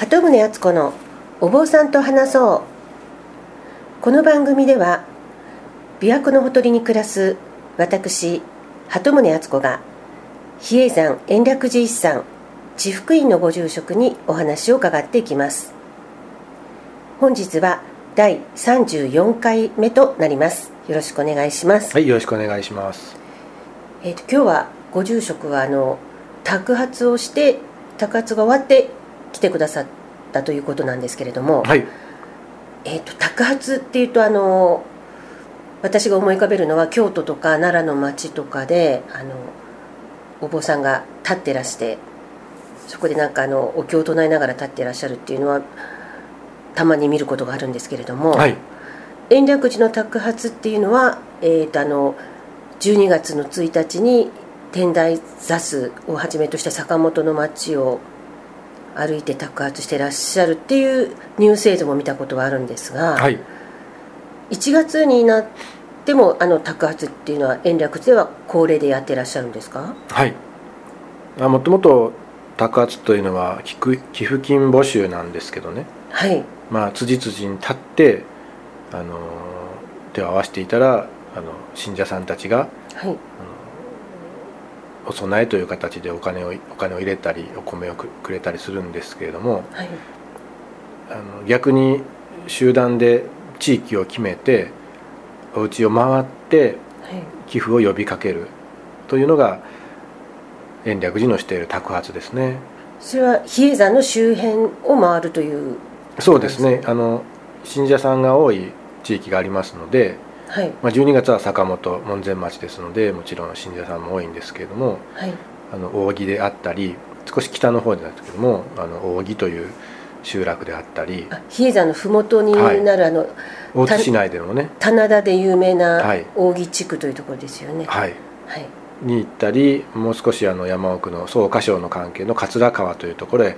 鳩宗敦子のお坊さんと話そう。この番組では琵琶湖のほとりに暮らす私鳩宗敦子が比叡山延暦寺一山地福院のご住職にお話を伺っていきます。本日は第34回目となります。よろしくお願いします。はいよろしくお願いします。えーと今日はご住職はあの托発をして托発が終わって来てくださったということなんですけれども、はい。えー、と托発っていうとあの私が思い浮かべるのは京都とか奈良の町とかであのお坊さんが立ってらしてそこでなんかあのお経を唱えながら立ってらっしゃるっていうのはたまに見ることがあるんですけれども、はい。延暦寺の托発っていうのは、えー、とあの12月の1日に天台座主をはじめとした坂本の町を歩いて托発してらっしゃるっていうニュース映像も見たことがあるんですが、はい。1月になってもあの托発っていうのは延暦寺では恒例でやってらっしゃるんですか？はい。あもともと托発というのは寄付寄付金募集なんですけどね。はい。まあ辻辻に立ってあの手を合わせていたらあの信者さんたちがはいお供えという形でお金をお金を入れたりお米をくくれたりするんですけれどもはい。あの逆に集団で地域を決めてお家を回ってはい。寄付を呼びかけるというのが延暦寺のしている托発ですね。それは比叡山の周辺を回るというそうですね。あの信者さんが多い地域がありますので、はい。まあ、12月は坂本門前町ですのでもちろん信者さんも多いんですけれどもはい。あの扇であったり少し北の方なんですけどもあの扇という集落であったり。あ比叡山の麓になる、あの大津市内でもね、棚田で有名なはい。扇地区というところですよね。はい、はい。に行ったりもう少しあの山奥の総歌唱の関係の桂川というところへ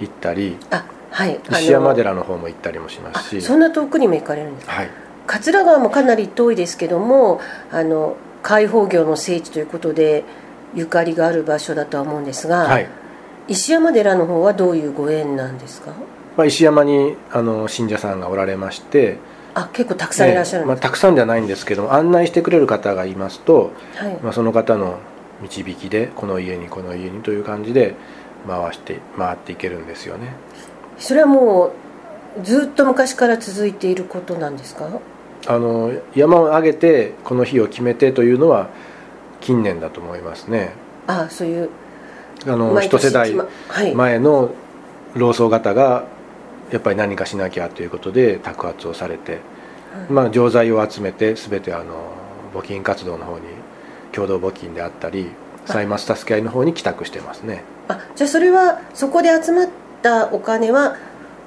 行ったりあはい。石山寺の方も行ったりもしまあすし。そんな遠くにも行かれるんですか？はい桂川もかなり遠いですけどもあの開放業の聖地ということでゆかりがある場所だとは思うんですが、はい。石山寺の方はどういうご縁なんですか？まあ、石山にあの信者さんがおられましてあ結構たくさんいらっしゃるんまあ、たくさんではないんですけども案内してくれる方がいますと、か、はい。まあ、その方の導きでこの家にこの家にという感じで回して回っていけるんですよね。それはもうずっと昔から続いていることなんですか？あの山を上げてこの日を決めてというのは近年だと思いますね。あそういうあの一世代前の老僧方がやっぱり何かしなきゃということで托発をされて、まあ、錠剤を集めて全てあの募金活動の方に共同募金であったり歳末助け合いの方に帰宅してますね。あじゃあそれはそこで集まったお金は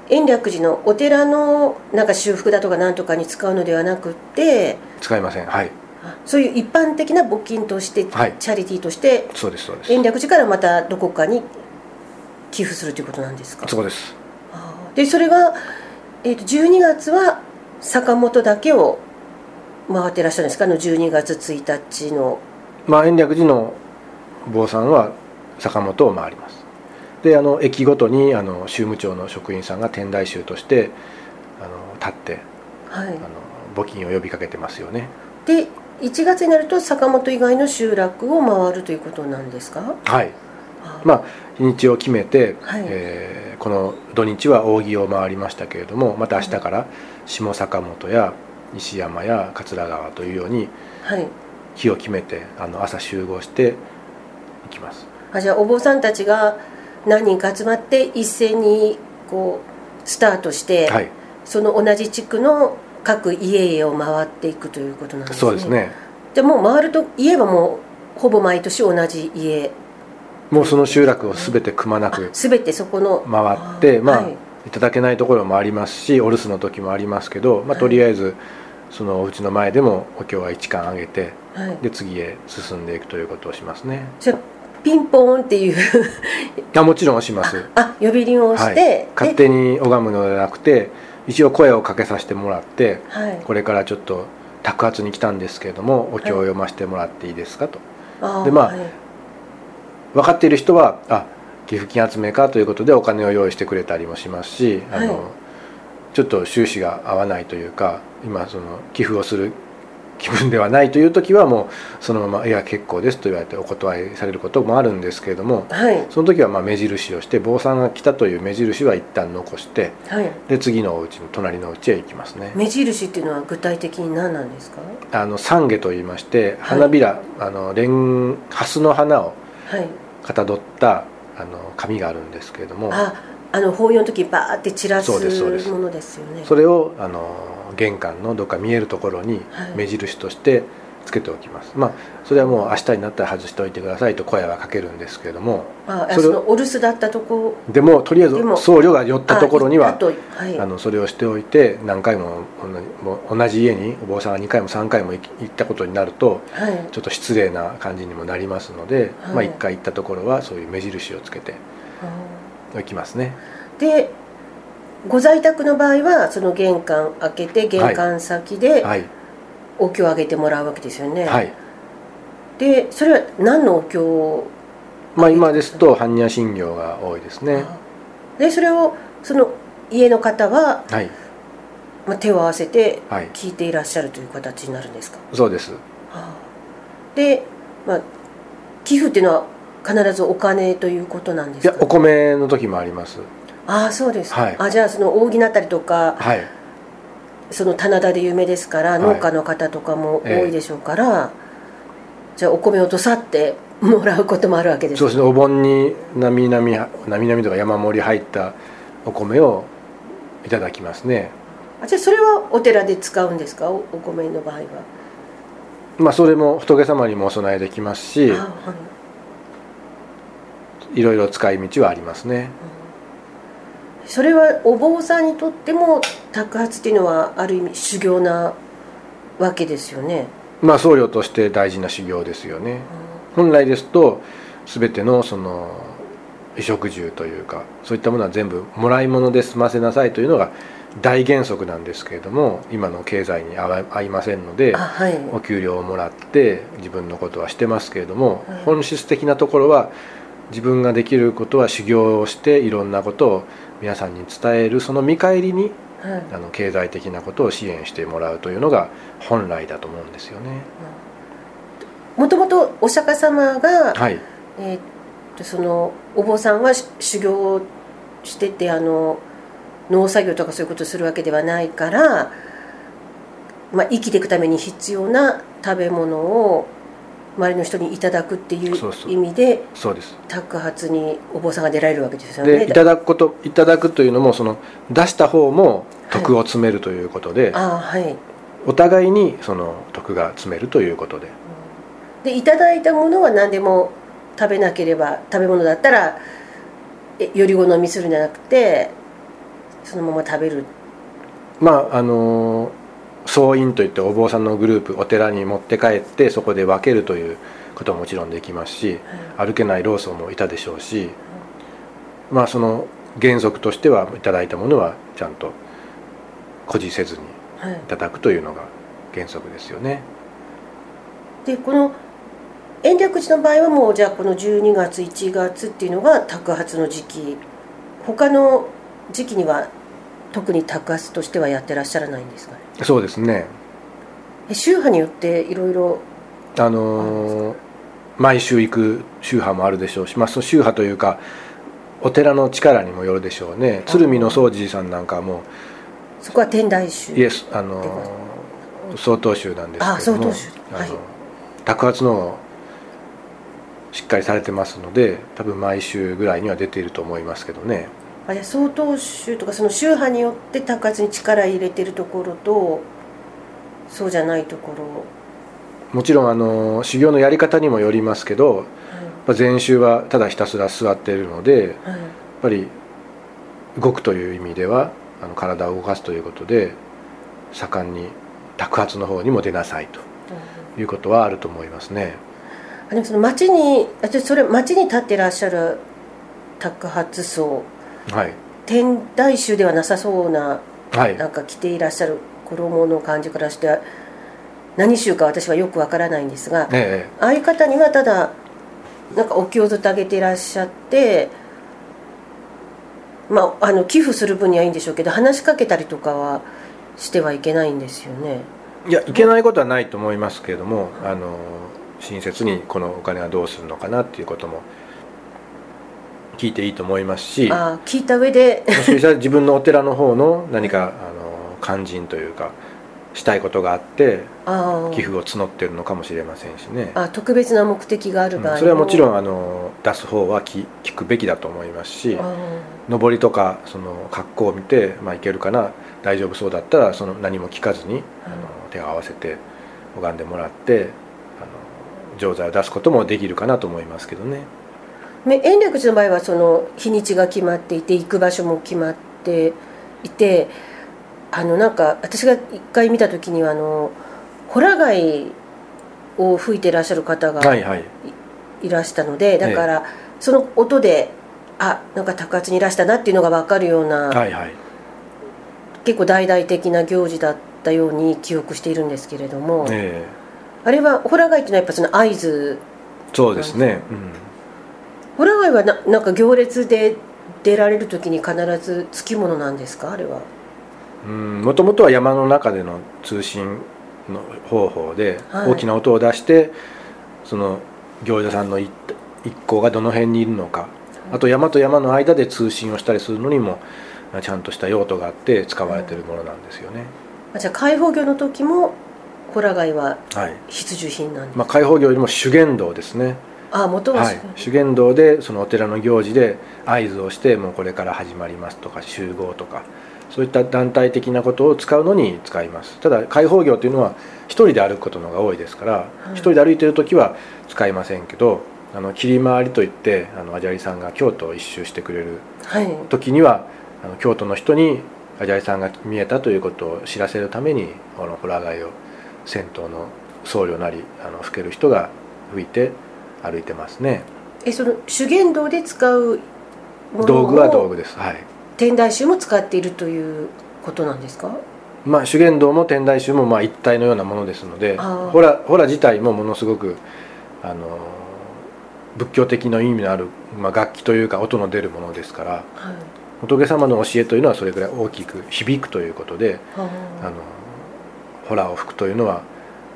延暦寺のお寺のなんか修復だとかなんとかに使うのではなくって使いません。はい。あそういう一般的な募金として、はい。チャリティーとしてそうですそうです。延暦寺からまたどこかに寄付するということなんですか？そうです。あでそれが、えー、と12月は坂本だけを回ってらっしゃるんですか？あの12月1日の。まあ延暦寺の坊さんは坂本を回りますであの駅ごとにあの宗務長の職員さんが天台宗としてあの立ってはい。あの募金を呼びかけてますよね。で1月になると坂本以外の集落を回るということなんですか？はい。あまあ日にちを決めて、はい。えーこの土日は扇を回りましたけれどもまた明日から下坂本や西山や桂川というようにはい。日を決めてあの朝集合して行きます。あじゃあお坊さんたちが何人か集まって一斉にこうスタートして、はい。その同じ地区の各家々を回っていくということなんですね。そうですね。じゃあもう回ると家はもうほぼ毎年同じ家。もうその集落を全てくまなあく全てそこの回ってまあ、はい。い、ただけないところもありますしお留守の時もありますけど、まあ、とりあえずそのお家の前でもお経は一貫あげてはい、で次へ進んでいくということをしますね。じゃあピンポーンっていう。あもちろんします。あ呼び鈴をしはい。て、、勝手に拝むのではなくて一応声をかけさせてもらってではい、これからちょっと托発に来たんですけれどもお経を読ませてもらっていいですかと。あーでまあはい。分かっている人はあ寄付金集めかということでお金を用意してくれたりもしますしあの、はい。ちょっと収支が合わないというか今その寄付をする気分ではないという時はもうそのまま「いや結構です」と言われてお断りされることもあるんですけれどもはい。その時はまあ目印をして坊さんが来たという目印は一旦残してはいで次のお家の隣のお家へ行きますね。目印っていうのは具体的に何なんですか？あの三下と言いまして花びら、あのレンハスの花をはい。かたどったあの紙があるんですけれども。ああの法要の時バーって散らすそうですそうです。ものですよね。それをあの玄関のどっか見えるところにはい。目印としてつけておきます、まあそれはもう明日になったら外しておいてくださいと声はかけるんですけれども。あそれのお留守だったとこ。でもとりあえず僧侶が寄ったところにはあとはい。あのそれをしておいて何回も同じ家にお坊さんが2回も3回も行ったことになるとはい。ちょっと失礼な感じにもなりますので、はい。まあ、1回行ったところはそういう目印をつけてあおきますね。ーでご在宅の場合はその玄関開けて玄関先ではい。お経をあげてもらうわけですよね、はい。でそれは何のお経を？まあ今ですと般若心経が多いですね。でそれをその家の方は、はい。まあ、手を合わせてはい。聞いていらっしゃるという形になるんですか、そうです。で、まあ、寄付っていうのは必ずお金ということなんですか？いやお米の時もありますああそうですか、はい。あじゃあその扇あたりとかはい。その棚田で有名ですから、い。農家の方とかも多いでしょうから、じゃあお米をどさってもらうこともあるわけですそうですね。お盆になみなみなみなみとか山盛り入ったお米をいただきますね。あじゃあそれはお寺で使うんですか？おお米の場合は。まあそれも仏様にもお供えできますしい。いろいろ使い道はありますねそれはお坊さんにとっても托鉢っていうのはある意味修行なわけですよね、まあ僧侶として大事な修行ですよね。本来ですと全てのその衣食住というかそういったものは全部もらい物で済ませなさいというのが大原則なんですけれども今の経済に合いませんのであはい。お給料をもらって自分のことはしてますけれども、はい。本質的なところは自分ができることは修行をしていろんなことを皆さんに伝えるその見返りにはい。あの経済的なことを支援してもらうというのが本来だと思うんですよね。もともとお釈迦様が、はい、えーっとそのお坊さんはし修行をしててあの農作業とかそういうことをするわけではないから、まあ、生きていくために必要な食べ物を周りの人にいただくっていう意味でそうです。托鉢にお坊さんが出られるわけですよね。でいただくこといただくというのもその出した方も徳を詰めるということで、ああはい。お互いにその徳が詰めるということで。でいただいたものは何でも食べなければ食べ物だったらえより好みするんじゃなくてそのまま食べる。まああの総員といってお坊さんのグループお寺に持って帰ってそこで分けるということももちろんできますし歩けない老僧もいたでしょうし、まあその原則としてはいただいたものはちゃんと誇示せずにはい。いただくというのが原則ですよね。でこの延暦寺の場合はもうじゃあこの12月1月っていうのが托鉢の時期。他の時期には特に托鉢としてはやってらっしゃらないんですかね？そうですね。え宗派によっていろいろあのー毎週行く宗派もあるでしょうし、まあ、その宗派というかお寺の力にもよるでしょうね。鶴見の宗寺さんなんかはもそこは天台宗うイエスあのー曹洞宗なんですあけども曹洞宗。はい托鉢のしっかりされてますので多分毎週ぐらいには出てい。ると思いますけどねあれ曹洞宗とかその宗派によって托鉢に力入れてるところとそうじゃないところ。もちろんあのー修行のやり方にもよりますけどまあ禅宗はただひたすら座っているのではい、はいやっぱり動くという意味ではあの体を動かすということで盛んに托鉢の方にも出なさいということはあると思いますね。あでもその町に私それ町に立ってらっしゃる托鉢僧はい、天台宗ではなさそうなはい。なんか着ていらっしゃる衣の感じからして何宗か私はよくわからないんですがえああいう方にはただなんかお経をずっと上げていらっしゃってまああの寄付する分にはいいんでしょうけど話しかけたりとかはしてはいけないんですよね。いやいけないことはないと思いますけれども、あの親切にこのお金はどうするのかなっていうことも聞いていいと思いますしもあ聞いた上で。しかしたら自分のお寺の方の何かあの肝心というかしたいことがあってあ寄付を募ってるのかもしれませんしね、あ特別な目的がある場合うんそれはもちろんんあの出す方は聞聞くべきだと思いますしあ上りとかその格好を見て、まあ、いけるかな大丈夫そうだったらその何も聞かずにあの手を合わせて拝んでもらってあの錠剤を出すこともできるかなと思いますけどねね延暦寺の場合はその日にちが決まっていて行く場所も決まっていてあのなんか私が一回見た時にはあのホラ貝を吹いてらっしゃる方がはいはい。いらしたので、だからその音であなんか高津にいらしたなっていうのが分かるような、はいはい。結構大々的な行事だったように記憶しているんですけれども、えあれはホラ貝っていうのはやっぱその合図えそうですね、ホラ貝はななんか行列で出られる時に必ずつきものなんですか？あれは。うんもともとは山の中での通信の方法ではい。大きな音を出して、その行者さんの一一行がどの辺にいるのか。あと山と山の間で通信をしたりするのにもちゃんとした用途があって使われてるものなんですよね、あじゃあ開放業の時もホラ貝ははい。必需品なんです、まあ、開放業よりも修験道ですね、あ元ははい、修験道でそのお寺の行事で合図をしてもうこれから始まりますとか集合とかそういった団体的なことを使うのに使います。ただ開放業というのは一人で歩くことの方が多いですからい一人で歩いてる時は使いませんけどあの切り回りといってあのアジャリさんが京都を一周してくれるはい。時にはあの京都の人にアジャリさんが見えたということを知らせるためにこのホラ貝を銭湯の僧侶なりあの吹ける人が吹いて歩いてますね。えその修験道で使う道具は道を具です。はい。天台宗も使っているということなんですか？まあ修験道も天台宗もまあ一体のようなものですのであー。ホラホラ自体もものすごくあの仏教的な意味のある、まあ、楽器というか音の出るものですからはい。仏様の教えというのはそれぐらい大きく響くということであ。あのホラを吹くというのは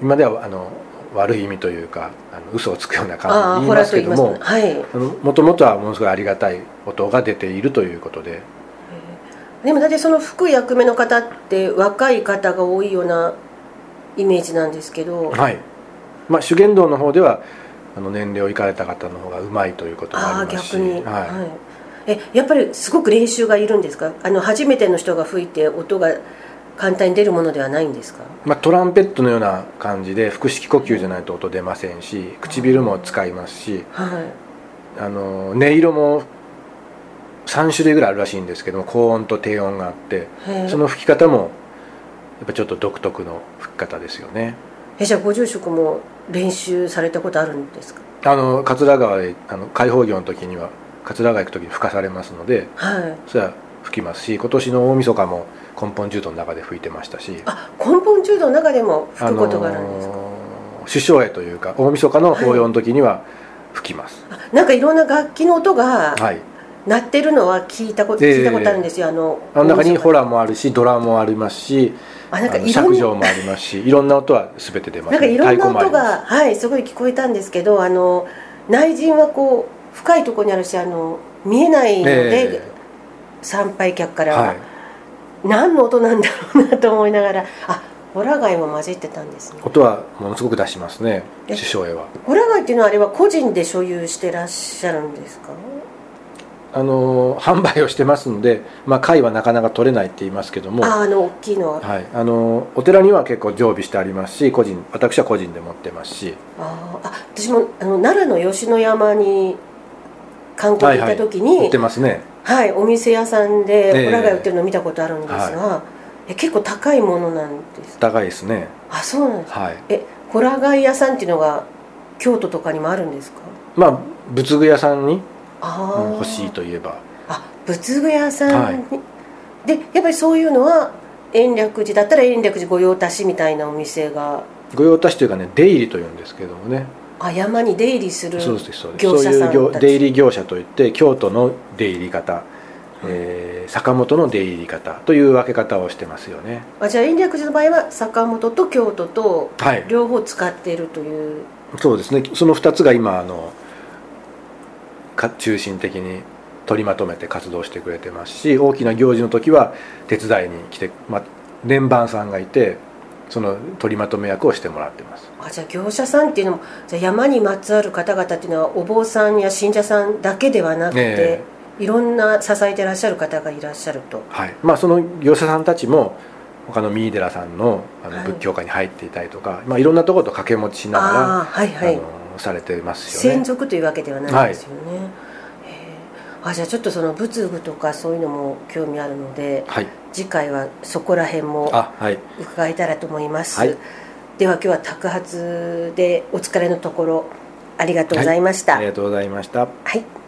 今ではあの悪い意味というかあの嘘をつくようなあ感じで言いますけどももともとはものすごいありがたい音が出ているということで。でも大体その副役目の方って若い方が多いようなイメージなんですけど。はい。まあ修験道の方ではあの年齢をいかれた方の方がうまいということもありますし。逆に、ははい。えやっぱりすごく練習がいるんですか？あの初めての人が吹いて音が簡単に出るものではないんですか？いまあ、トランペットのような感じで腹式呼吸じゃないと音出ませんし唇も使いますしはい。あの音色も3種類ぐらいあるらしいんですけども高音と低音があってその吹き方もやっぱちょっと独特の吹き方ですよね。えじゃあご住職も練習されたことあるんですか？あの桂川であの開放業の時には桂川行く時に吹かされますのではい。それは吹きますし今年の大晦日も根本柔道の中で吹いてましたし。あ根本柔道の中でも吹くことがあるんですか、あのー首相会というか大晦日の法要の時には吹きます。あなんかいろんな楽器の音がはい。鳴ってるのは聞いたこと、ええ。聞いたことあるんですよ。あのあの中にホララもあるしドラもありますしあなんか尺状もありますしいろんな音は全て出ます、なんかいろんな音がはいすごい聞こえたんですけどあの内陣はこう深いところにあるしあの見えないのすで、え参拝客からは、い。何の音なんだろうなと思いながらあホラ貝も混じってたんですね。音はものすごく出しますねえ首相会は。ホラ貝っていうのはあれは個人で所有してらっしゃるんですか？あの販売をしてますので、まあ、貝はなかなか取れないって言いますけども。ああの大きいのは、はい、あのお寺には結構常備してありますし個人私は個人で持ってますし。あーあ私もあの奈良の吉野山に観光に行った時に、売ってますね。はい、お店屋さんええ。でホラ貝売ってるの見たことあるんですが、え結構高いものなんです高いですね。あそうなんですか？はい。えホラ貝屋さんっていうのが京都とかにもあるんですか？まあ仏具屋さんに、欲しいといえば。あ仏具屋さんに、はい。でやっぱりそういうのは延暦寺だったら延暦寺御用達みたいなお店が。御用達というかね出入りというんですけどもねあ山に出入りするそうですそうです。業者さんそういう出入り業者といって京都の出入り方。えー坂本の出入り方という分け方をしてますよね。あじゃあ延暦寺の場合は坂本と京都とはい。両方使っているという、そうですね。その2つが今あのか中心的に取りまとめて活動してくれてますし大きな行事の時は手伝いに来て、まあ、連番さんがいてその取りまとめ役をしてもらってます。あじゃあ業者さんっていうのもじゃあ山にまつわる方々っていうのはお坊さんや信者さんだけではなくて、え。いろんな支えてらっしゃる方がいらっしゃると。はい。まあその業者さんたちも他の三井寺さんのあのはい。仏教界に入っていたりとか、いまあ、いろんなところと掛け持ちしながらああはいはい。されてますよね。専属というわけではないんですよね、へえあじゃあちょっとその仏具とかそういうのも興味あるのではい次回はそこら辺も伺えたらと思います、はい。では今日は托発でお疲れのところありがとうございました、ありがとうございました。はい